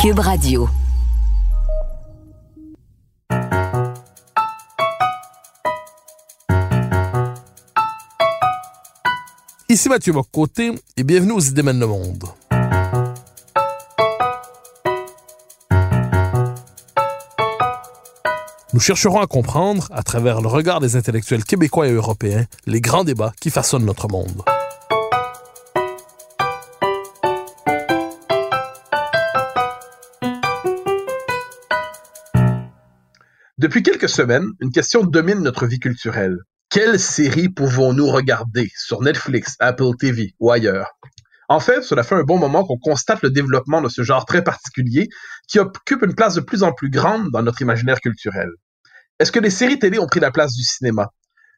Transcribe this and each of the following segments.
Cube Radio. Ici Mathieu Bocoté et bienvenue aux Idées mènent le monde. Nous chercherons à comprendre, à travers le regard des intellectuels québécois et européens, les grands débats qui façonnent notre monde. Depuis quelques semaines, une question domine notre vie culturelle. Quelle série pouvons-nous regarder sur Netflix, Apple TV ou ailleurs? En fait, cela fait un bon moment qu'on constate le développement de ce genre très particulier qui occupe une place de plus en plus grande dans notre imaginaire culturel. Est-ce que les séries télé ont pris la place du cinéma?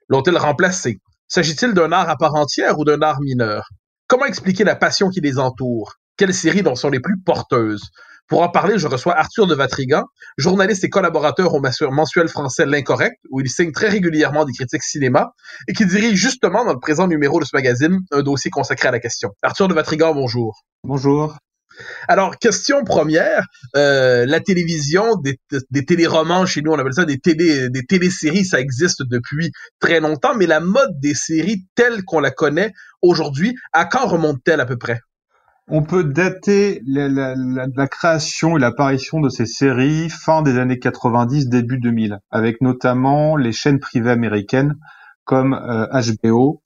L'ont-elles remplacé? S'agit-il d'un art à part entière ou d'un art mineur? Comment expliquer la passion qui les entoure? Quelles séries en sont les plus porteuses? Pour en parler, je reçois Arthur de Vatrigan, journaliste et collaborateur au mensuel français L'Incorrect, où il signe très régulièrement des critiques cinéma, et qui dirige justement dans le présent numéro de ce magazine un dossier consacré à la question. Arthur de Vatrigan, bonjour. Bonjour. Alors, question première, euh, la télévision, des, des téléromans, chez nous on appelle ça des, télé, des téléséries, ça existe depuis très longtemps, mais la mode des séries telle qu'on la connaît aujourd'hui, à quand remonte-t-elle à peu près? On peut dater la, création et l'apparition de ces séries fin des années 90, début 2000, avec notamment les chaînes privées américaines comme HBO.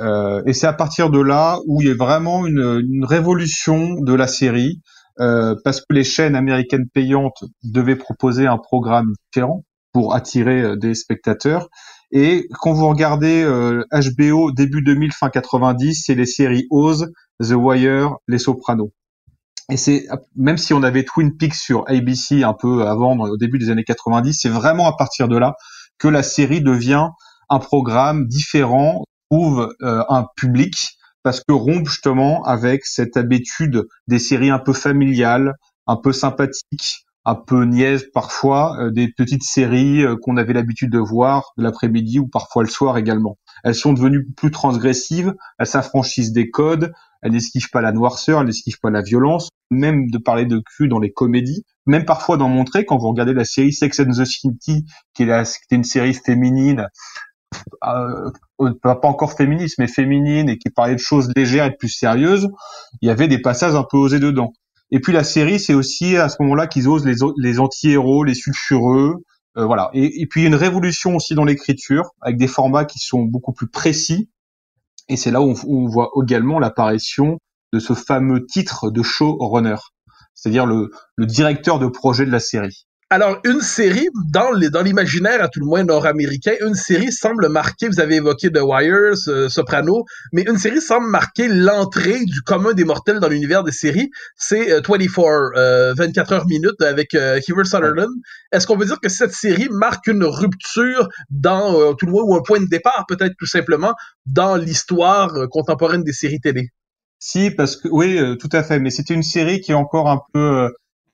Euh, euh, et c'est à partir de là où il y a vraiment une, révolution de la série, euh, parce que les chaînes américaines payantes devaient proposer un programme différent pour attirer des spectateurs. Et quand vous regardez HBO euh, début 2000, fin 90, c'est les séries Oz, The Wire, Les Sopranos. Et c'est même si on avait Twin Peaks sur ABC un peu avant, au début des années 90, c'est vraiment à partir de là que la série devient un programme différent, trouve euh, un public parce que rompt justement avec cette habitude des séries un peu familiales, un peu sympathiques, un peu niaises parfois, euh, des petites séries euh, qu'on avait l'habitude de voir l'après-midi ou parfois le soir également. Elles sont devenues plus transgressives, elles s'affranchissent des codes, elles n'esquivent pas la noirceur, elles n'esquivent pas la violence, même de parler de cul dans les comédies, même parfois d'en montrer quand vous regardez la série Sex and the City, qui est, la, qui est une série féminine, euh, pas encore féministe, mais féminine, et qui parlait de choses légères et plus sérieuses, il y avait des passages un peu osés dedans. Et puis la série, c'est aussi à ce moment-là qu'ils osent les, anti-héros, les sulfureux, euh, voilà. Et, et, puis une révolution aussi dans l'écriture, avec des formats qui sont beaucoup plus précis, et c'est là où on, voit également l'apparition de ce fameux titre de showrunner, c'est-à-dire le directeur de projet de la série. Alors, une série, dans l'imaginaire, à tout le moins nord-américain, une série semble marquer, vous avez évoqué The Wire, Soprano, mais une série semble marquer l'entrée du commun des mortels dans l'univers des séries. C'est 24, euh, 24 euh, heures minutes avec euh, Kiefer Sutherland. Est-ce qu'on veut dire que cette série marque une rupture dans, tout le moins, ou un point de départ, peut-être tout simplement, dans l'histoire contemporaine des séries télé? Si, parce que oui, tout à fait. Mais c'était une série qui est encore un peu euh,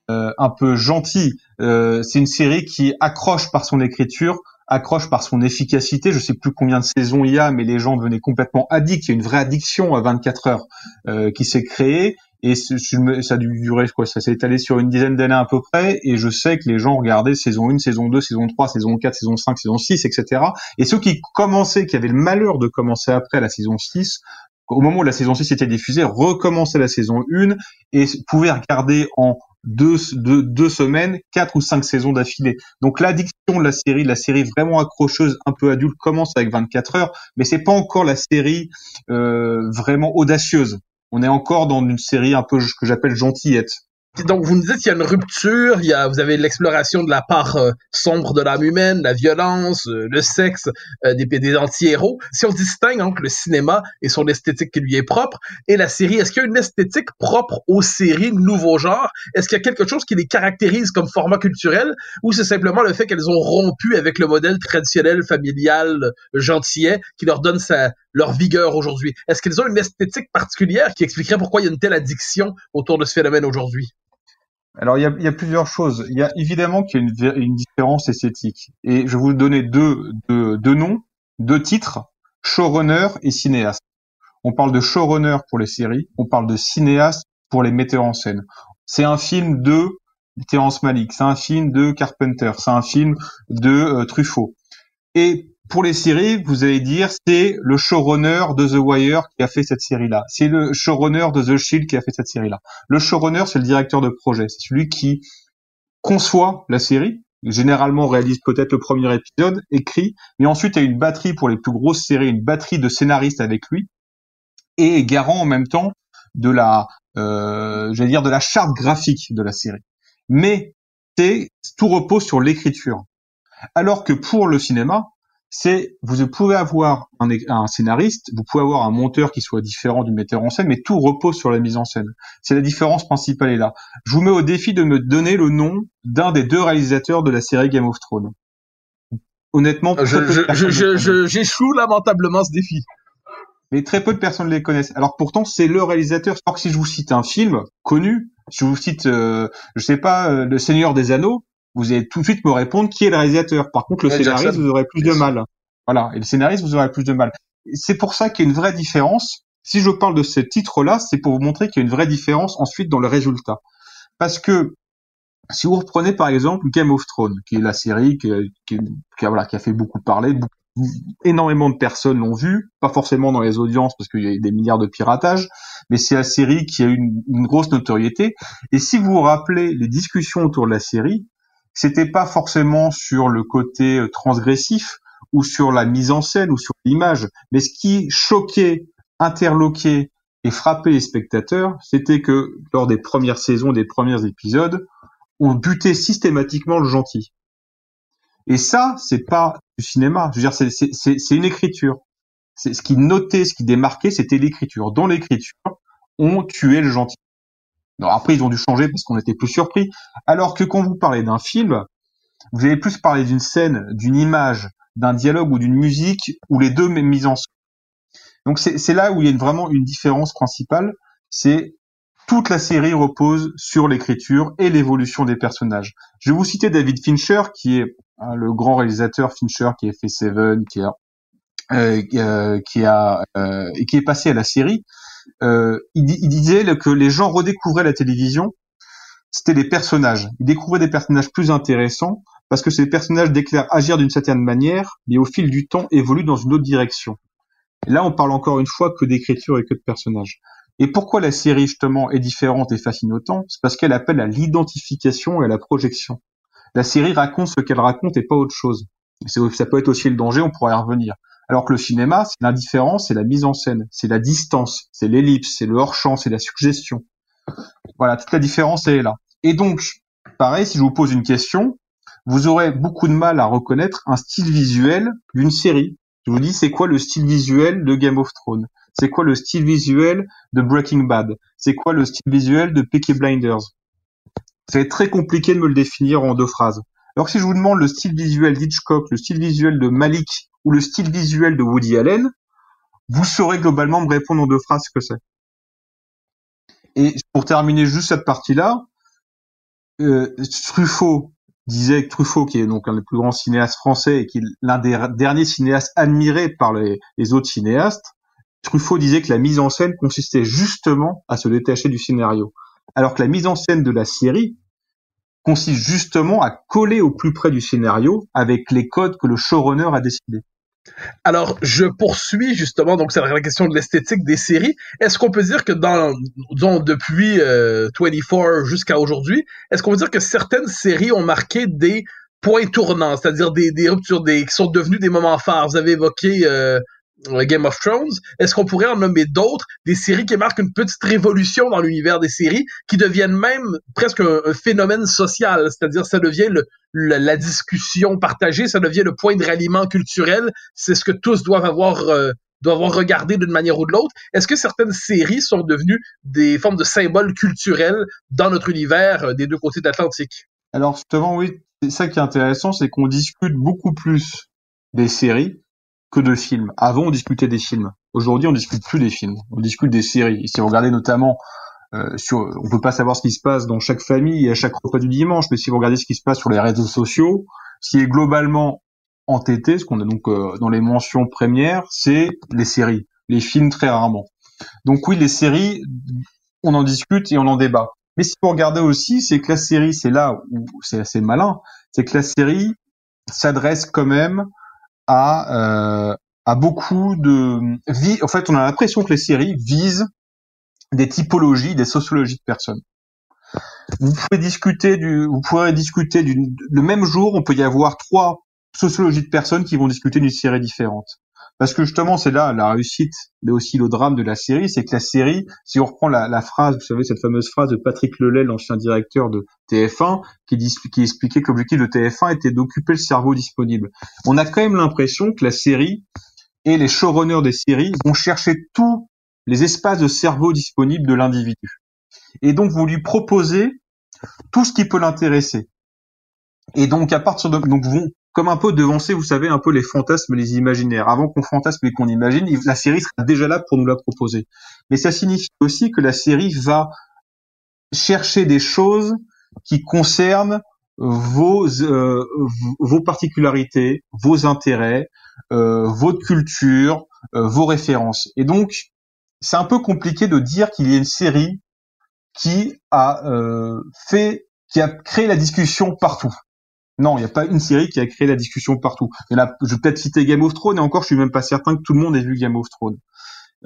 un peu gentil. Euh, c'est une série qui accroche par son écriture, accroche par son efficacité. Je sais plus combien de saisons il y a, mais les gens devenaient complètement addicts. Il y a une vraie addiction à 24 heures euh, qui s'est créée. Et ça a dû durer quoi Ça s'est étalé sur une dizaine d'années à peu près. Et je sais que les gens regardaient saison 1, saison 2, saison 3, saison 4, saison 5, saison 6, etc. Et ceux qui commençaient, qui avaient le malheur de commencer après la saison 6, au moment où la saison 6 était diffusée, recommençaient la saison 1 et pouvaient regarder en deux, deux, deux semaines, quatre ou cinq saisons d'affilée. Donc l'addiction de la série, la série vraiment accrocheuse, un peu adulte, commence avec 24 heures, mais c'est pas encore la série euh, vraiment audacieuse. On est encore dans une série un peu que j'appelle gentillette. Donc vous nous dites qu'il y a une rupture, il y a, vous avez l'exploration de la part euh, sombre de l'âme humaine, la violence, euh, le sexe euh, des, anti-héros. Si on distingue entre le cinéma et son esthétique qui lui est propre, et la série, est-ce qu'il y a une esthétique propre aux séries nouveau genre? Est-ce qu'il y a quelque chose qui les caractérise comme format culturel, ou c'est simplement le fait qu'elles ont rompu avec le modèle traditionnel, familial, gentillet, qui leur donne sa, leur vigueur aujourd'hui? Est-ce qu'elles ont une esthétique particulière qui expliquerait pourquoi il y a une telle addiction autour de ce phénomène aujourd'hui? Alors il y a, il y a, plusieurs choses. Il y a évidemment qu'il y a une, une, différence esthétique. Et je vais vous donner deux, deux, deux noms, deux titres, showrunner et cinéaste. On parle de showrunner pour les séries, on parle de cinéaste pour les metteurs en scène. C'est un film de Terrence Malick, c'est un film de Carpenter, c'est un film de euh, Truffaut. Et pour les séries, vous allez dire c'est le showrunner de The Wire qui a fait cette série-là. C'est le showrunner de The Shield qui a fait cette série-là. Le showrunner, c'est le directeur de projet. C'est celui qui conçoit la série. Généralement, réalise peut-être le premier épisode, écrit, mais ensuite a une batterie pour les plus grosses séries, une batterie de scénaristes avec lui, et garant en même temps de la, euh, j'allais dire, de la charte graphique de la série. Mais tout repose sur l'écriture. Alors que pour le cinéma, c'est vous pouvez avoir un, un, scénariste, vous pouvez avoir un monteur qui soit différent du metteur en scène, mais tout repose sur la mise en scène. C'est la différence principale est là. Je vous mets au défi de me donner le nom d'un des deux réalisateurs de la série Game of Thrones. Honnêtement, j'échoue lamentablement ce défi. Mais très peu de personnes les connaissent. Alors pourtant, c'est le réalisateur. Que si je vous cite un film connu, si je vous cite, euh, je sais pas, euh, Le Seigneur des Anneaux, vous allez tout de suite me répondre qui est le réalisateur. Par contre, le scénariste, vous aurez plus de mal. Voilà. Et le scénariste, vous aurez plus de mal. C'est pour ça qu'il y a une vraie différence. Si je parle de ce titre-là, c'est pour vous montrer qu'il y a une vraie différence ensuite dans le résultat. Parce que si vous reprenez par exemple Game of Thrones, qui est la série qui, qui, qui, voilà, qui a fait beaucoup parler, beaucoup, énormément de personnes l'ont vu, pas forcément dans les audiences parce qu'il y a des milliards de piratage, mais c'est la série qui a une, une grosse notoriété. Et si vous vous rappelez les discussions autour de la série, c'était pas forcément sur le côté euh, transgressif ou sur la mise en scène ou sur l'image, mais ce qui choquait, interloquait et frappait les spectateurs, c'était que lors des premières saisons, des premiers épisodes, on butait systématiquement le gentil. Et ça, c'est pas du cinéma. Je veux dire, c'est une écriture. Ce qui notait, ce qui démarquait, c'était l'écriture. Dans l'écriture, on tuait le gentil. Alors après, ils ont dû changer parce qu'on était plus surpris. Alors que quand vous parlez d'un film, vous allez plus parler d'une scène, d'une image, d'un dialogue ou d'une musique, ou les deux mises en. Donc c'est là où il y a vraiment une différence principale, c'est toute la série repose sur l'écriture et l'évolution des personnages. Je vais vous citer David Fincher, qui est hein, le grand réalisateur Fincher qui a fait Seven, qui a euh, euh qui a euh, et qui est passé à la série il, il, disait que les gens redécouvraient la télévision, c'était les personnages. Ils découvraient des personnages plus intéressants parce que ces personnages déclarent agir d'une certaine manière, mais au fil du temps évoluent dans une autre direction. Là, on parle encore une fois que d'écriture et que de personnages. Et pourquoi la série justement est différente et fascine autant C'est parce qu'elle appelle à l'identification et à la projection. La série raconte ce qu'elle raconte et pas autre chose. Ça peut être aussi le danger, on pourra y revenir. Alors que le cinéma, c'est l'indifférence, c'est la mise en scène, c'est la distance, c'est l'ellipse, c'est le hors-champ, c'est la suggestion. Voilà, toute la différence est là. Et donc, pareil, si je vous pose une question, vous aurez beaucoup de mal à reconnaître un style visuel d'une série. Je vous dis, c'est quoi le style visuel de Game of Thrones? C'est quoi le style visuel de Breaking Bad? C'est quoi le style visuel de Peaky Blinders? C'est très compliqué de me le définir en deux phrases. Alors si je vous demande le style visuel d'Hitchcock, le style visuel de Malik ou le style visuel de Woody Allen, vous saurez globalement me répondre en deux phrases ce que c'est. Et pour terminer juste cette partie-là, euh, Truffaut disait que Truffaut, qui est donc un des plus grands cinéastes français et qui est l'un des derniers cinéastes admirés par les, les, autres cinéastes, Truffaut disait que la mise en scène consistait justement à se détacher du scénario. Alors que la mise en scène de la série consiste justement à coller au plus près du scénario avec les codes que le showrunner a décidés. Alors, je poursuis justement, donc c'est la question de l'esthétique des séries. Est-ce qu'on peut dire que dans, disons, depuis 24 euh, jusqu'à aujourd'hui, est-ce qu'on peut dire que certaines séries ont marqué des points tournants, c'est-à-dire des, ruptures, des, qui sont devenus des moments phares? Vous avez évoqué euh, Game of Thrones, est-ce qu'on pourrait en nommer d'autres, des séries qui marquent une petite révolution dans l'univers des séries, qui deviennent même presque un, phénomène social, c'est-à-dire ça devient le, la discussion partagée, ça devient le point de ralliement culturel, c'est ce que tous doivent avoir euh, doivent avoir regardé d'une manière ou de l'autre. Est-ce que certaines séries sont devenues des formes de symboles culturels dans notre univers euh, des deux côtés de l'Atlantique? Alors justement, oui, c'est ça qui est intéressant, c'est qu'on discute beaucoup plus des séries que de films. Avant, on discutait des films. Aujourd'hui, on discute plus des films. On discute des séries. Et si vous regardez notamment euh, sur, on peut pas savoir ce qui se passe dans chaque famille et à chaque repas du dimanche, mais si vous regardez ce qui se passe sur les réseaux sociaux, ce qui est globalement entêté, ce qu'on a donc euh, dans les mentions premières, c'est les séries, les films très rarement. Donc oui, les séries, on en discute et on en débat. Mais si vous regardez aussi, c'est que la série, c'est là où c'est assez malin, c'est que la série s'adresse quand même à, euh, à beaucoup de. En fait, on a l'impression que les séries visent des typologies, des sociologies de personnes. Vous pouvez discuter du, vous pourrez discuter du, le même jour, on peut y avoir trois sociologies de personnes qui vont discuter d'une série différente. Parce que justement, c'est là la réussite, mais aussi le drame de la série, c'est que la série, si on reprend la, phrase, vous savez, cette fameuse phrase de Patrick Lelay, l'ancien directeur de TF1, qui, qui expliquait que l'objectif de TF1 était d'occuper le cerveau disponible. On a quand même l'impression que la série et les showrunners des séries vont chercher tous les espaces de cerveau disponibles de l'individu. Et donc, vous lui proposez tout ce qui peut l'intéresser. Et donc, à partir de, donc, vont comme un peu devancer, vous savez, un peu les fantasmes les imaginaires. Avant qu'on fantasme et qu'on imagine, la série sera déjà là pour nous la proposer. Mais ça signifie aussi que la série va chercher des choses qui concernent vos euh, vos particularités, vos intérêts, euh, votre culture, euh, vos références. Et donc, c'est un peu compliqué de dire qu'il y a une série qui a fait, qui a créé la discussion partout. Non, il n'y a pas une série qui a créé la discussion partout. Il y a, je vais peut-être citer Game of Thrones, et encore, je suis même pas certain que tout le monde ait vu Game of Thrones.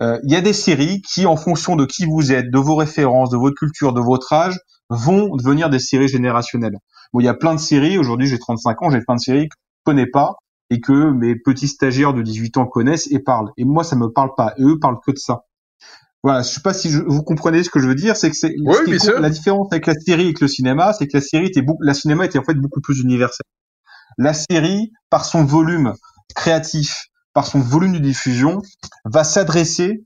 Euh, il y a des séries qui, en fonction de qui vous êtes, de vos références, de votre culture, de votre âge, vont devenir des séries générationnelles. Bon, il y a plein de séries. Aujourd'hui, j'ai 35 ans, j'ai plein de séries que je connais pas et que mes petits stagiaires de 18 ans connaissent et parlent. Et moi, ça me parle pas. Et eux parlent que de ça. Voilà, je sais pas si vous comprenez ce que je veux dire, c'est que c'est la différence avec la série et que le cinéma, c'est que la série était beaucoup, la cinéma était en fait beaucoup plus universel. La série, par son volume créatif, par son volume de diffusion, va s'adresser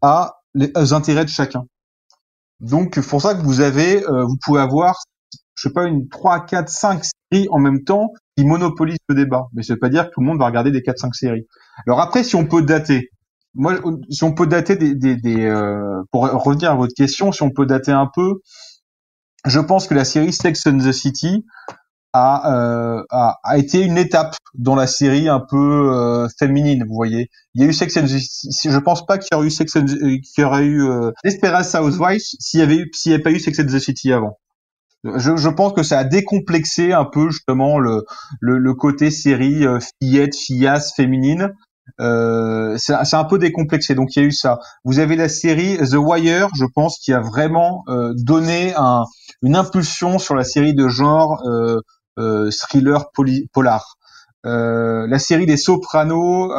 à les, aux intérêts de chacun. Donc, c'est pour ça que vous avez, euh, vous pouvez avoir, je sais pas, une 3, 4, 5 séries en même temps qui monopolisent le débat. Mais ça veut pas dire que tout le monde va regarder des 4, 5 séries. Alors après, si on peut dater, moi, si on peut dater des, des, des euh, pour revenir à votre question, si on peut dater un peu, je pense que la série Sex and the City a, euh, a, a, été une étape dans la série un peu euh, féminine, vous voyez. Il y a eu Sex and the City. Je pense pas qu'il y aurait eu Sex and the, qu'il y aurait eu euh, Desperate Housewives s'il y avait s'il n'y avait pas eu Sex and the City avant. Je, je, pense que ça a décomplexé un peu justement le, le, le côté série euh, fillette, fillasse, féminine euh, c'est un peu décomplexé. Donc il y a eu ça. Vous avez la série The Wire, je pense, qui a vraiment euh, donné un, une impulsion sur la série de genre euh, euh thriller polar. Euh, la série des Sopranos,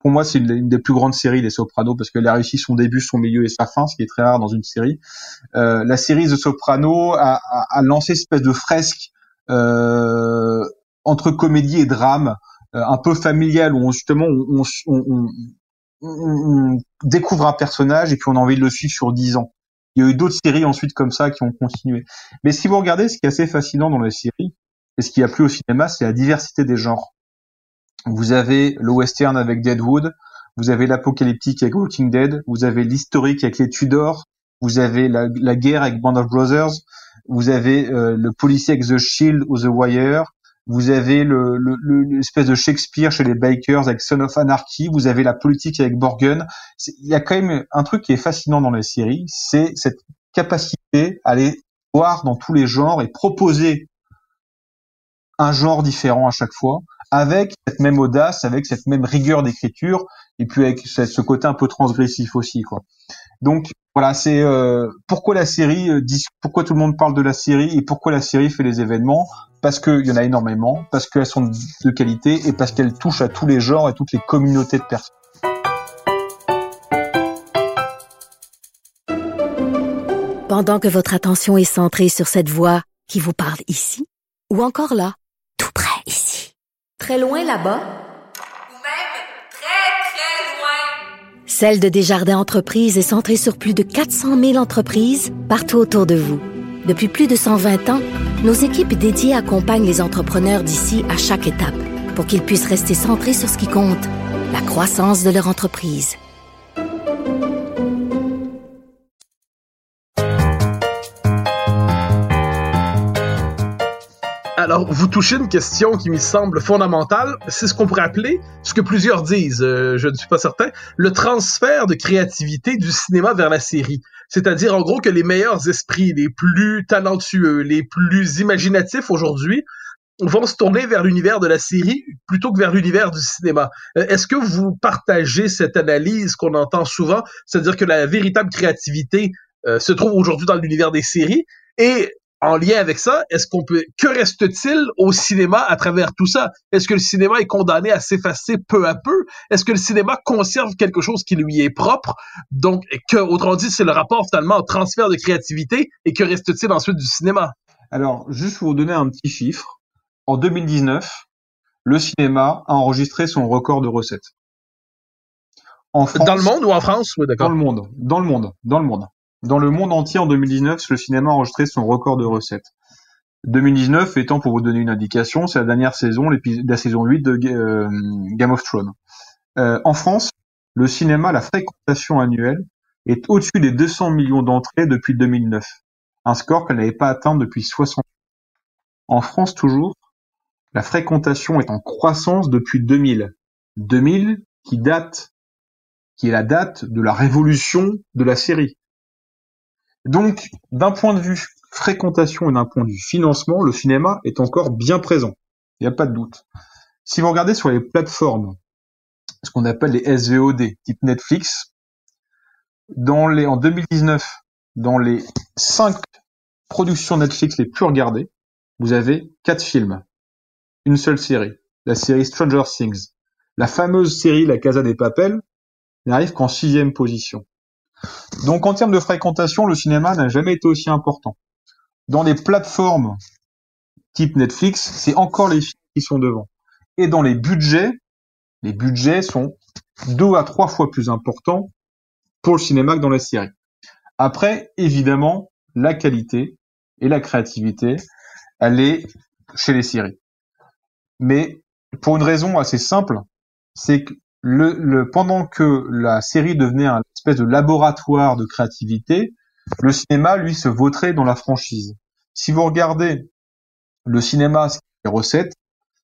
pour moi, c'est une, des plus grandes séries des Sopranos parce qu'elle a réussi son début, son milieu et sa fin, ce qui est très rare dans une série. la série The Sopranos a, a, a lancé une espèce de fresque entre comédie et drame euh, un peu familial où on, justement on, on, on, découvre un personnage et puis on a envie de le suivre sur dix ans. Il y a eu d'autres séries ensuite comme ça qui ont continué. Mais si vous regardez, ce qui est assez fascinant dans les séries, et ce qui a plu au cinéma, c'est la diversité des genres. Vous avez le western avec Deadwood, vous avez l'apocalyptique avec Walking Dead, vous avez l'historique avec les Tudors, vous avez la, la, guerre avec Band of Brothers, vous avez euh, le policier avec The Shield ou The Wire, vous avez le, l'espèce de Shakespeare chez les Bakers avec Son of Anarchy, vous avez la politique avec Borgen. Il y a quand même un truc qui est fascinant dans les séries, c'est cette capacité à aller voir dans tous les genres et proposer un genre différent à chaque fois, avec cette même audace, avec cette même rigueur d'écriture, et puis avec ce côté un peu transgressif aussi, quoi. Donc voilà, c'est euh, pourquoi la série, euh, pourquoi tout le monde parle de la série et pourquoi la série fait les événements? Parce qu'il y en a énormément, parce qu'elles sont de qualité et parce qu'elles touchent à tous les genres et toutes les communautés de personnes. Pendant que votre attention est centrée sur cette voix qui vous parle ici, ou encore là, tout près ici, très loin là-bas, ou même très, très loin. Celle de Desjardins Entreprises est centrée sur plus de 400 000 entreprises partout autour de vous. Depuis plus de 120 ans, nos équipes dédiées accompagnent les entrepreneurs d'ici à chaque étape pour qu'ils puissent rester centrés sur ce qui compte, la croissance de leur entreprise. Alors, vous touchez une question qui me semble fondamentale. C'est ce qu'on pourrait appeler, ce que plusieurs disent, euh, je ne suis pas certain, le transfert de créativité du cinéma vers la série. C'est-à-dire, en gros, que les meilleurs esprits, les plus talentueux, les plus imaginatifs aujourd'hui vont se tourner vers l'univers de la série plutôt que vers l'univers du cinéma. Euh, est-ce que vous partagez cette analyse qu'on entend souvent, c'est-à-dire que la véritable créativité euh, se trouve aujourd'hui dans l'univers des séries et en lien avec ça, est-ce qu'on peut que reste-t-il au cinéma à travers tout ça? Est-ce que le cinéma est condamné à s'effacer peu à peu? Est-ce que le cinéma conserve quelque chose qui lui est propre? Donc que autrement dit, c'est le rapport finalement au transfert de créativité et que reste-t-il ensuite du cinéma? Alors, juste pour vous donner un petit chiffre, en 2019, le cinéma a enregistré son record de recettes. En France, dans le monde ou en France? Oui, d'accord. Dans le monde, dans le monde, dans le monde. Dans le monde entier en 2019, le cinéma a enregistré son record de recettes. 2019 étant, pour vous donner une indication, c'est la dernière saison, la saison 8 de euh, Game of Thrones. Euh, en France, le cinéma, la fréquentation annuelle est au-dessus des 200 millions d'entrées depuis 2009, un score qu'elle n'avait pas atteint depuis 60 ans. En France toujours, la fréquentation est en croissance depuis 2000. 2000 qui date, qui est la date de la révolution de la série. Donc, d'un point de vue fréquentation et d'un point de vue financement, le cinéma est encore bien présent. Il n'y a pas de doute. Si vous regardez sur les plateformes, ce qu'on appelle les SVOD, type Netflix, dans les, en 2019, dans les cinq productions Netflix les plus regardées, vous avez quatre films. Une seule série. La série Stranger Things. La fameuse série La Casa des Papels n'arrive qu'en sixième position. Donc en termes de fréquentation, le cinéma n'a jamais été aussi important. Dans les plateformes type Netflix, c'est encore les films qui sont devant. Et dans les budgets, les budgets sont deux à trois fois plus importants pour le cinéma que dans la série. Après, évidemment, la qualité et la créativité, elle est chez les séries. Mais pour une raison assez simple, c'est que le, pendant que la série devenait un espèce de laboratoire de créativité, le cinéma, lui, se vautrait dans la franchise. Si vous regardez le cinéma, les recettes,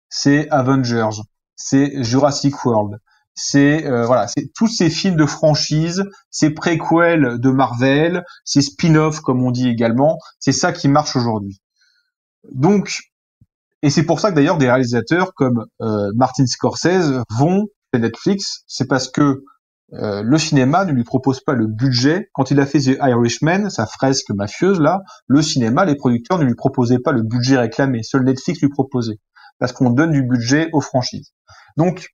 c'est Avengers, c'est Jurassic World, c'est euh, voilà, c'est tous ces films de franchise, ces préquels de Marvel, ces spin-offs comme on dit également, c'est ça qui marche aujourd'hui. Donc, et c'est pour ça que d'ailleurs des réalisateurs comme euh, Martin Scorsese vont Netflix, c'est parce que euh, le cinéma ne lui propose pas le budget. Quand il a fait The Irishman, sa fresque mafieuse là, le cinéma, les producteurs ne lui proposaient pas le budget réclamé. Seul Netflix lui proposait. Parce qu'on donne du budget aux franchises. Donc,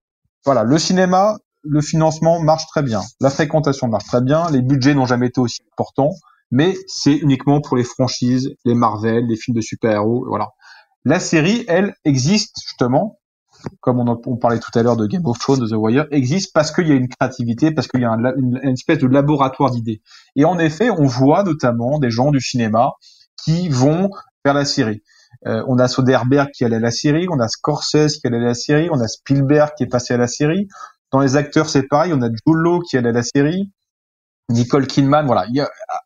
voilà, le cinéma, le financement marche très bien. La fréquentation marche très bien. Les budgets n'ont jamais été aussi importants. Mais c'est uniquement pour les franchises, les Marvel, les films de super-héros, voilà. La série, elle, existe justement comme on, parlait tout à l'heure de Game of Thrones, de The Wire, existe parce qu'il y a une créativité, parce qu'il y a une, espèce de laboratoire d'idées. Et en effet, on voit notamment des gens du cinéma qui vont vers la série. Euh, on a Soderbergh qui allait à la série, on a Scorsese qui allait à la série, on a Spielberg qui est passé à la série. Dans les acteurs, c'est pareil, on a Joe qui allait à la série. Nicole Kidman, voilà.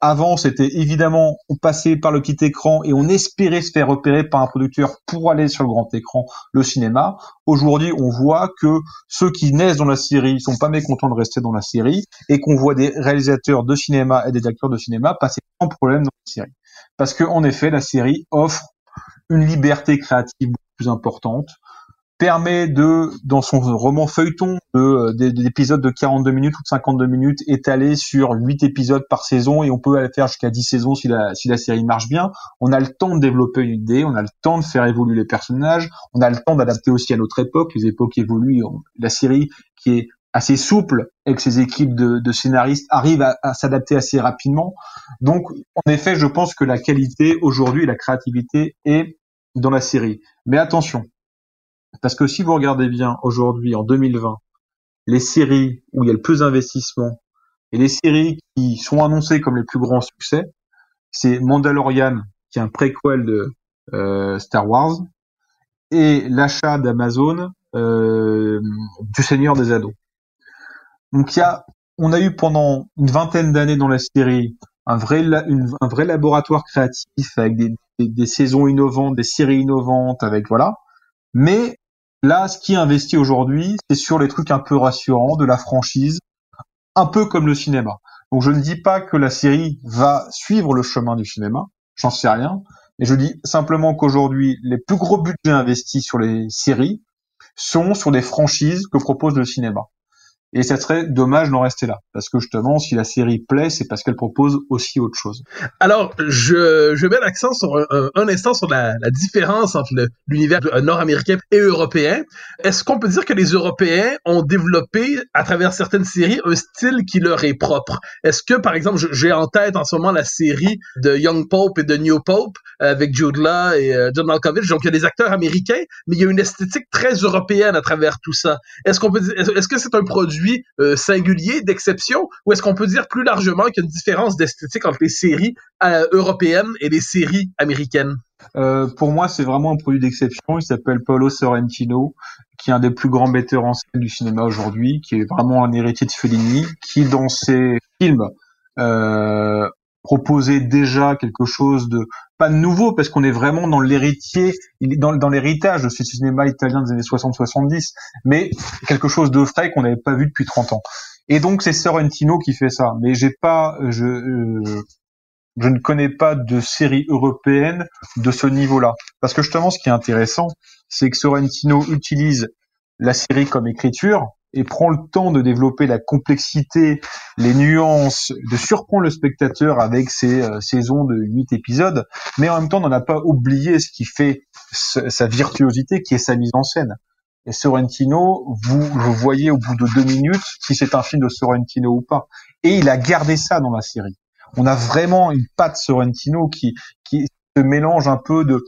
avant, c'était évidemment, on passait par le petit écran et on espérait se faire repérer par un producteur pour aller sur le grand écran, le cinéma. Aujourd'hui, on voit que ceux qui naissent dans la série sont pas mécontents de rester dans la série et qu'on voit des réalisateurs de cinéma et des acteurs de cinéma passer sans problème dans la série. Parce que, en effet, la série offre une liberté créative plus importante, permet de, dans son roman feuilleton, de, d'épisodes de 42 minutes ou de 52 minutes étalés sur 8 épisodes par saison et on peut aller faire jusqu'à 10 saisons si la, si la série marche bien. On a le temps de développer une idée, on a le temps de faire évoluer les personnages, on a le temps d'adapter aussi à notre époque, les époques évoluent, la série qui est assez souple avec ses équipes de, de scénaristes arrive à, à s'adapter assez rapidement. Donc, en effet, je pense que la qualité aujourd'hui, la créativité est dans la série. Mais attention, parce que si vous regardez bien aujourd'hui, en 2020, les séries où il y a le plus d'investissement et les séries qui sont annoncées comme les plus grands succès, c'est Mandalorian, qui est un préquel de euh, Star Wars, et l'achat d'Amazon euh, du Seigneur des Ados. Donc il y a, on a eu pendant une vingtaine d'années dans la série un vrai, un vrai laboratoire créatif avec des, des, saisons innovantes, des séries innovantes, avec voilà. Mais là, ce qui est investi aujourd'hui, c'est sur les trucs un peu rassurants de la franchise, un peu comme le cinéma. Donc je ne dis pas que la série va suivre le chemin du cinéma, j'en sais rien, mais je dis simplement qu'aujourd'hui, les plus gros budgets investis sur les séries sont sur des franchises que propose le cinéma. Et ça serait dommage d'en rester là. Parce que justement, si la série plaît, c'est parce qu'elle propose aussi autre chose. Alors, je, mets l'accent sur un, un, instant sur la, différence entre l'univers nord-américain et européen. Est-ce qu'on peut dire que les Européens ont développé, à travers certaines séries, un style qui leur est propre? Est-ce que, par exemple, j'ai en tête en ce moment la série de Young Pope et de New Pope avec Jude Law et euh, John Malkovich. Donc, il y a des acteurs américains, mais il y a une esthétique très européenne à travers tout ça. Est-ce qu'on peut est-ce que c'est un produit euh, singulier, d'exception, ou est-ce qu'on peut dire plus largement qu'il y a une différence d'esthétique entre les séries euh, européennes et les séries américaines? Euh, pour moi, c'est vraiment un produit d'exception. Il s'appelle Paolo Sorrentino, qui est un des plus grands metteurs en scène du cinéma aujourd'hui, qui est vraiment un héritier de Fellini, qui dans ses films proposait déjà quelque chose de pas de nouveau parce qu'on est vraiment dans l'héritier, dans, dans l'héritage de ce cinéma italien des années 60-70, mais quelque chose de frais qu'on n'avait pas vu depuis 30 ans. Et donc c'est Sorrentino qui fait ça. Mais j'ai pas, je, euh, je ne connais pas de série européenne de ce niveau-là. Parce que justement, ce qui est intéressant, c'est que Sorrentino utilise la série comme écriture, et prend le temps de développer la complexité, les nuances, de surprendre le spectateur avec ses euh, saisons de huit épisodes, mais en même temps, on n'a pas oublié ce qui fait sa virtuosité, qui est sa mise en scène. Et Sorrentino, vous le voyez au bout de deux minutes si c'est un film de Sorrentino ou pas. Et il a gardé ça dans la série. On a vraiment une patte Sorrentino qui, qui se mélange un peu de,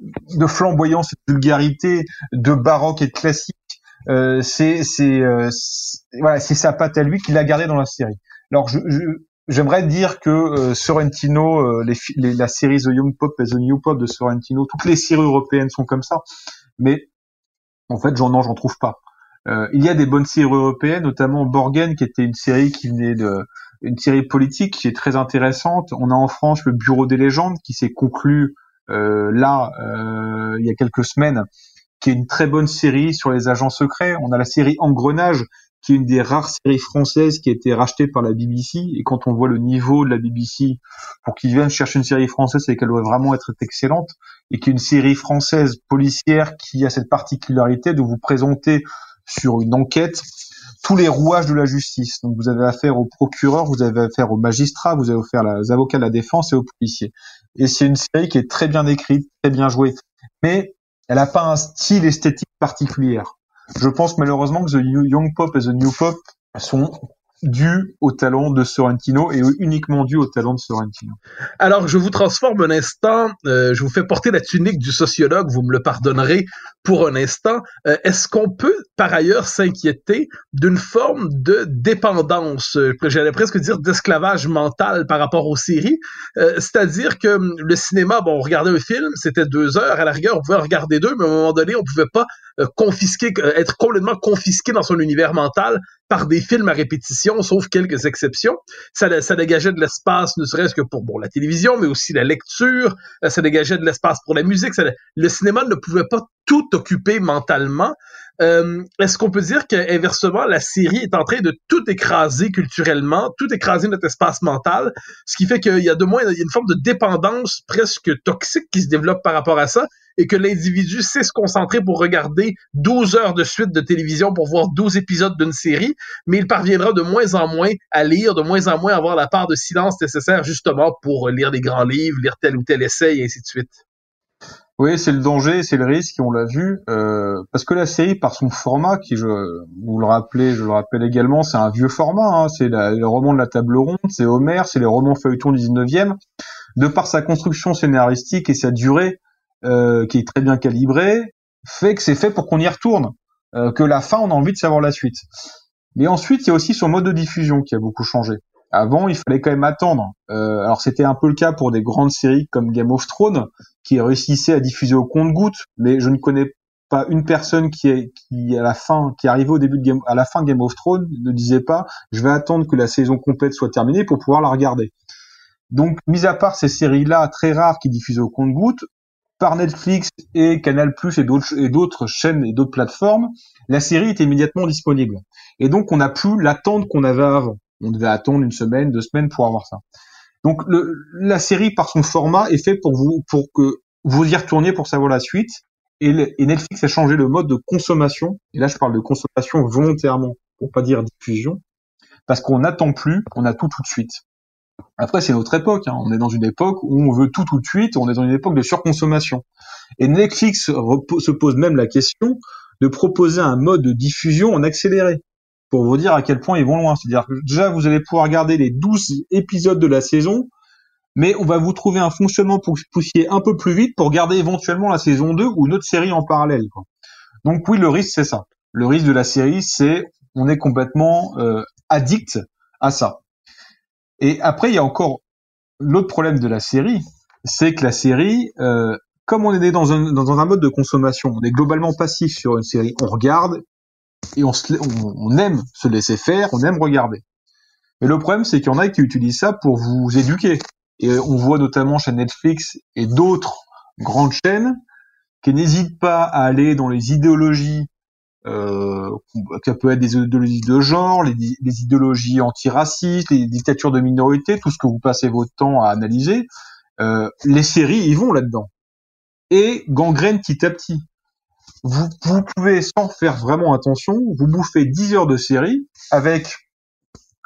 de flamboyance et de vulgarité, de baroque et de classique euh, c'est c'est euh, voilà, c'est sa patte à lui qu'il a gardé dans la série. Alors je, j'aimerais dire que euh, Sorrentino, euh, les, les, la série The Young Pop et The New Pop de Sorrentino, toutes les séries européennes sont comme ça, mais en fait j'en j'en trouve pas. Euh, il y a des bonnes séries européennes, notamment Borgen, qui était une série qui venait de une série politique qui est très intéressante. On a en France le Bureau des légendes qui s'est conclu euh, là il y a quelques semaines qui est une très bonne série sur les agents secrets. On a la série Engrenage, qui est une des rares séries françaises qui a été rachetée par la BBC. Et quand on voit le niveau de la BBC pour qu'ils viennent chercher une série française, c'est qu'elle doit vraiment être excellente. Et qui est une série française policière qui a cette particularité de vous présenter sur une enquête tous les rouages de la justice. Donc vous avez affaire aux procureurs, vous avez affaire aux magistrats, vous avez affaire aux avocats de la défense et aux policiers. Et c'est une série qui est très bien écrite, très bien jouée. Mais elle n'a pas un style esthétique particulier. Je pense malheureusement que The Young Pop et The New Pop sont dû au talent de Sorrentino et uniquement dû au talent de Sorrentino. Alors, je vous transforme un instant, euh, je vous fais porter la tunique du sociologue, vous me le pardonnerez pour un instant. Euh, est-ce qu'on peut, par ailleurs, s'inquiéter d'une forme de dépendance, euh, j'allais presque dire d'esclavage mental par rapport aux séries? C'est-à-dire que hum, le cinéma, bon, on regardait un film, c'était deux heures, à la rigueur, on pouvait regarder deux, mais à un moment donné, on pouvait pas être complètement confisqué dans son univers mental par des films à répétition, sauf quelques exceptions. Ça, dégageait de l'espace, ne serait-ce que pour la télévision, mais aussi la lecture. Ça dégageait de l'espace pour la musique. Le cinéma ne pouvait pas tout occuper mentalement. Euh, Est-ce qu'on peut dire qu'inversement, la série est en train de tout écraser culturellement, tout écraser notre espace mental, ce qui fait qu'il y a de moins il y a une forme de dépendance presque toxique qui se développe par rapport à ça, et que l'individu sait se concentrer pour regarder 12 heures de suite de télévision pour voir 12 épisodes d'une série, mais il parviendra de moins en moins à lire, de moins en moins à avoir la part de silence nécessaire justement pour lire des grands livres, lire tel ou tel essai, et ainsi de suite. Oui, c'est le danger, c'est le risque, on l'a vu, euh, parce que la série, par son format, qui je vous le rappelez, je le rappelle également, c'est un vieux format, hein, c'est le roman de la table ronde, c'est Homer, c'est les romans feuilletons du 19e. De par sa construction scénaristique et sa durée, euh, qui est très bien calibrée, fait que c'est fait pour qu'on y retourne, euh, que la fin, on a envie de savoir la suite. Mais ensuite, il y a aussi son mode de diffusion qui a beaucoup changé. Avant, il fallait quand même attendre. Euh, alors c'était un peu le cas pour des grandes séries comme Game of Thrones, qui réussissaient à diffuser au compte-gouttes, mais je ne connais pas une personne qui est à la fin qui arrivait au début de Game à la fin de Game of Thrones ne disait pas je vais attendre que la saison complète soit terminée pour pouvoir la regarder. Donc mis à part ces séries là très rares qui diffusent au compte-gouttes par Netflix et Canal+ et d'autres et d'autres chaînes et d'autres plateformes, la série est immédiatement disponible. Et donc on n'a plus l'attente qu'on avait avant. On devait attendre une semaine, deux semaines pour avoir ça. Donc la série par son format est fait pour vous pour que vous y retourniez pour savoir la suite. Et, et, Netflix a changé le mode de consommation. Et là, je parle de consommation volontairement, pour pas dire diffusion, parce qu'on n'attend plus, on a tout tout de suite. Après, c'est notre époque. Hein. On est dans une époque où on veut tout tout de suite. On est dans une époque de surconsommation. Et Netflix se pose même la question de proposer un mode de diffusion en accéléré pour vous dire à quel point ils vont loin. C'est-à-dire déjà, vous allez pouvoir regarder les 12 épisodes de la saison, mais on va vous trouver un fonctionnement pour que vous puissiez un peu plus vite pour garder éventuellement la saison 2 ou une autre série en parallèle. Donc oui, le risque, c'est ça. Le risque de la série, c'est on est complètement euh, addict à ça. Et après, il y a encore l'autre problème de la série, c'est que la série, euh, comme on est dans dans un mode de consommation, on est globalement passif sur une série, on regarde, et on, aime se laisser faire, on aime regarder. Mais le problème, c'est qu'il y en a qui utilisent ça pour vous éduquer. Et on voit notamment chez Netflix et d'autres grandes chaînes qui n'hésitent pas à aller dans les idéologies, euh, peut être des idéologies de genre, les, idéologies antiracistes, les dictatures de minorité, tout ce que vous passez votre temps à analyser. Euh, les séries, ils vont là-dedans. Et gangrène petit à petit vous, vous pouvez, sans faire vraiment attention, vous bouffez 10 heures de série avec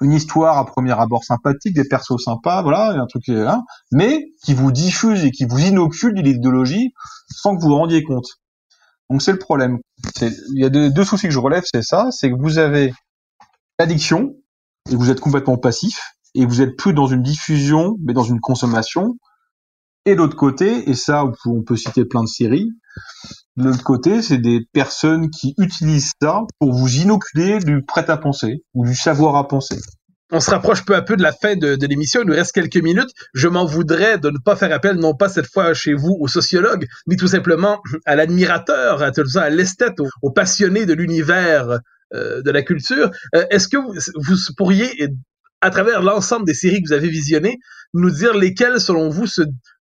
une histoire à premier abord sympathique, des persos sympas, voilà, un truc là, hein, mais qui vous diffuse et qui vous inocule de l'idéologie sans que vous vous rendiez compte. Donc c'est le problème. Il y a deux, deux soucis que je relève, c'est ça, c'est que vous avez l'addiction et vous êtes complètement passif et vous êtes plus dans une diffusion mais dans une consommation. Et l'autre côté, et ça on peut citer plein de séries, de l'autre côté, c'est des personnes qui utilisent ça pour vous inoculer du prêt-à-penser ou du savoir à penser. On se rapproche peu à peu de la fin de, l'émission. Il nous reste quelques minutes. Je m'en voudrais de ne pas faire appel, non pas cette fois chez vous, au sociologue, mais tout simplement à l'admirateur, à, à l'esthète, au, au, passionné de l'univers euh, de la culture. Euh, Est-ce que vous, vous pourriez, à travers l'ensemble des séries que vous avez visionnées, nous dire lesquelles, selon vous, se,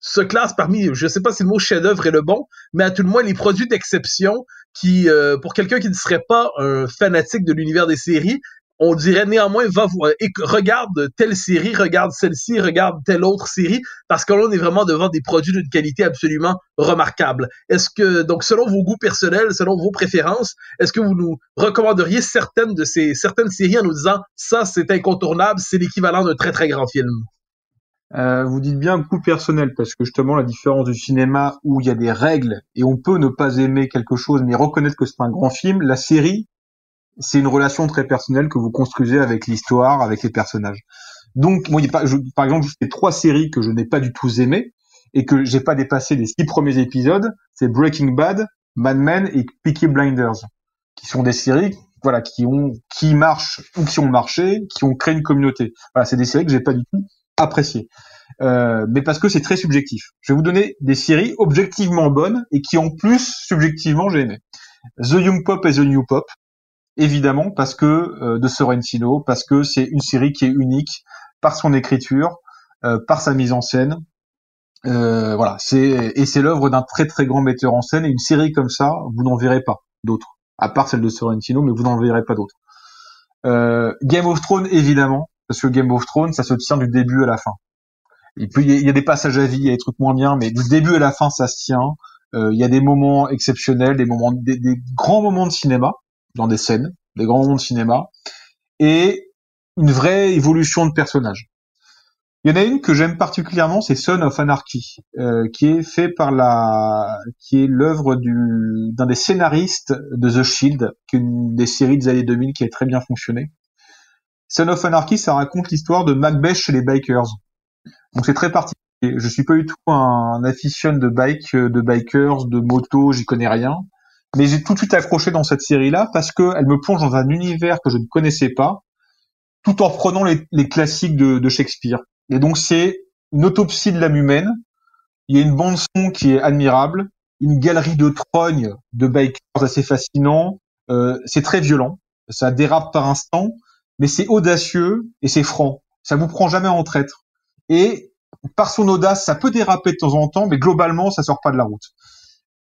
se classe parmi, je sais pas si le mot chef-d'œuvre est le bon, mais à tout le moins les produits d'exception qui, euh, pour quelqu'un qui ne serait pas un fanatique de l'univers des séries, on dirait néanmoins va voir regarde telle série, regarde celle-ci, regarde telle autre série, parce que là est vraiment devant des produits d'une qualité absolument remarquable. Est-ce que donc selon vos goûts personnels, selon vos préférences, est-ce que vous nous recommanderiez certaines de ces certaines séries en nous disant ça c'est incontournable, c'est l'équivalent d'un très très grand film? Euh, vous dites bien goût personnel parce que justement la différence du cinéma où il y a des règles et on peut ne pas aimer quelque chose mais reconnaître que c'est un grand film, la série c'est une relation très personnelle que vous construisez avec l'histoire, avec les personnages. Donc moi, par exemple, c'est trois séries que je n'ai pas du tout aimées et que j'ai pas dépassé les six premiers épisodes, c'est Breaking Bad, Mad Men et Peaky Blinders, qui sont des séries voilà qui ont qui marchent ou qui ont marché, qui ont créé une communauté. Voilà, c'est des séries que j'ai pas du tout apprécié. Euh, mais parce que c'est très subjectif. Je vais vous donner des séries objectivement bonnes et qui en plus subjectivement j'ai aimé. The Young Pop et The New Pop, évidemment parce que euh, de Sorrentino, parce que c'est une série qui est unique par son écriture, euh, par sa mise en scène. Euh, voilà, c'est et c'est l'œuvre d'un très très grand metteur en scène. Et une série comme ça, vous n'en verrez pas d'autres, à part celle de Sorrentino, mais vous n'en verrez pas d'autres. Euh, Game of Thrones, évidemment, parce que Game of Thrones, ça se tient du début à la fin. Il y, a des passages à vie, il y a des trucs moins bien, mais du début à la fin, ça se tient. Euh, il y a des moments exceptionnels, des moments, des, grands moments de cinéma dans des scènes, des grands moments de cinéma, et une vraie évolution de personnage. Il y en a une que j'aime particulièrement, c'est Son of Anarchy, euh, qui est fait par la, qui est l'œuvre du d'un des scénaristes de The Shield, qui est une des séries des années 2000 qui a très bien fonctionné. Son of Anarchy, ça raconte l'histoire de Macbeth chez les bikers. Donc c'est très particulier. Je suis pas du tout un, un de bike, de bikers, de moto, j'y connais rien. Mais j'ai tout de suite accroché dans cette série-là parce qu'elle me plonge dans un univers que je ne connaissais pas, tout en reprenant les, classiques de, Shakespeare. Et donc c'est une autopsie de l'âme humaine. Il y a une bande son qui est admirable, une galerie de trognes de bikers assez fascinant. Euh, c'est très violent, ça dérape par instant, mais c'est audacieux et c'est franc. Ça vous prend jamais en traître. Et par son audace, ça peut déraper de temps en temps, mais globalement, ça sort pas de la route.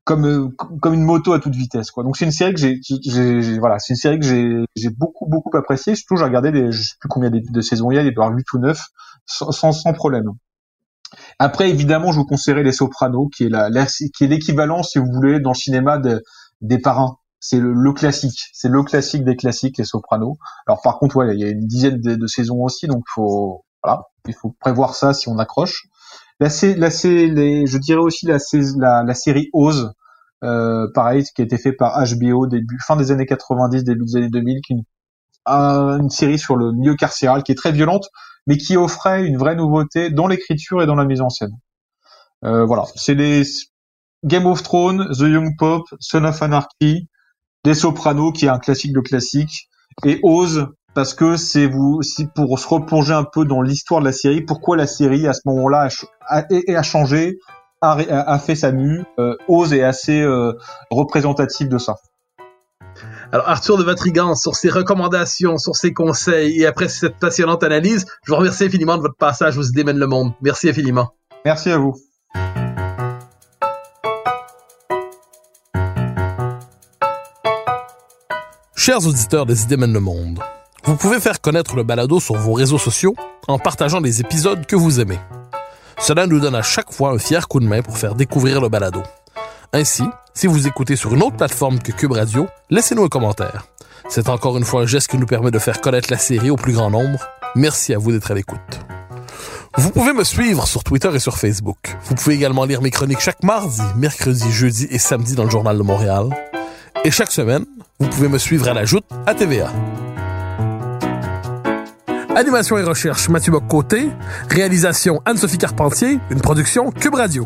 Comme euh, comme une moto à toute vitesse, quoi. Donc c'est une série que j'ai, voilà, c'est une série que j'ai beaucoup beaucoup appréciée. Surtout, j'ai regardé des, je sais plus combien de, saisons il y a, il y a 8 ou 9, sans, sans, problème. Après, évidemment, je vous conseillerais Les Sopranos, qui est la, qui est l'équivalent, si vous voulez, dans le cinéma de, des parrains. C'est le, le, classique, c'est le classique des classiques, Les Sopranos. Alors par contre, ouais, il y a une dizaine de, saisons aussi, donc faut voilà, il faut prévoir ça si on accroche. La, la, les, je dirais aussi la, la, la série Oz, euh, pareil, qui a été fait par HBO début fin des années 90, début des années 2000, qui est une, série sur le milieu carcéral qui est très violente, mais qui offrait une vraie nouveauté dans l'écriture et dans la mise en scène. Euh, voilà, c'est les Game of Thrones, The Young Pop, Son of Anarchy, Les Sopranos, qui est un classique de classique, et Oz, parce que c'est vous si pour se replonger un peu dans l'histoire de la série, pourquoi la série à ce moment-là a, a, changé, a, a, fait sa mue, euh, Ose est assez euh, représentatif de ça. Alors Arthur de Vatrigan, sur ses recommandations, sur ses conseils et après cette passionnante analyse, je vous remercie infiniment de votre passage vous démène le monde. Merci infiniment. Merci à vous. Chers auditeurs des Idées mènent le monde, vous pouvez faire connaître le balado sur vos réseaux sociaux en partageant les épisodes que vous aimez. Cela nous donne à chaque fois un fier coup de main pour faire découvrir le balado. Ainsi, si vous écoutez sur une autre plateforme que Cube Radio, laissez-nous un commentaire. C'est encore une fois un geste qui nous permet de faire connaître la série au plus grand nombre. Merci à vous d'être à l'écoute. Vous pouvez me suivre sur Twitter et sur Facebook. Vous pouvez également lire mes chroniques chaque mardi, mercredi, jeudi et samedi dans le Journal de Montréal. Et chaque semaine, vous pouvez me suivre à la joute à TVA. Animation et recherche, Mathieu Bock-Côté. Réalisation, Anne-Sophie Carpentier. Une production Cube Radio.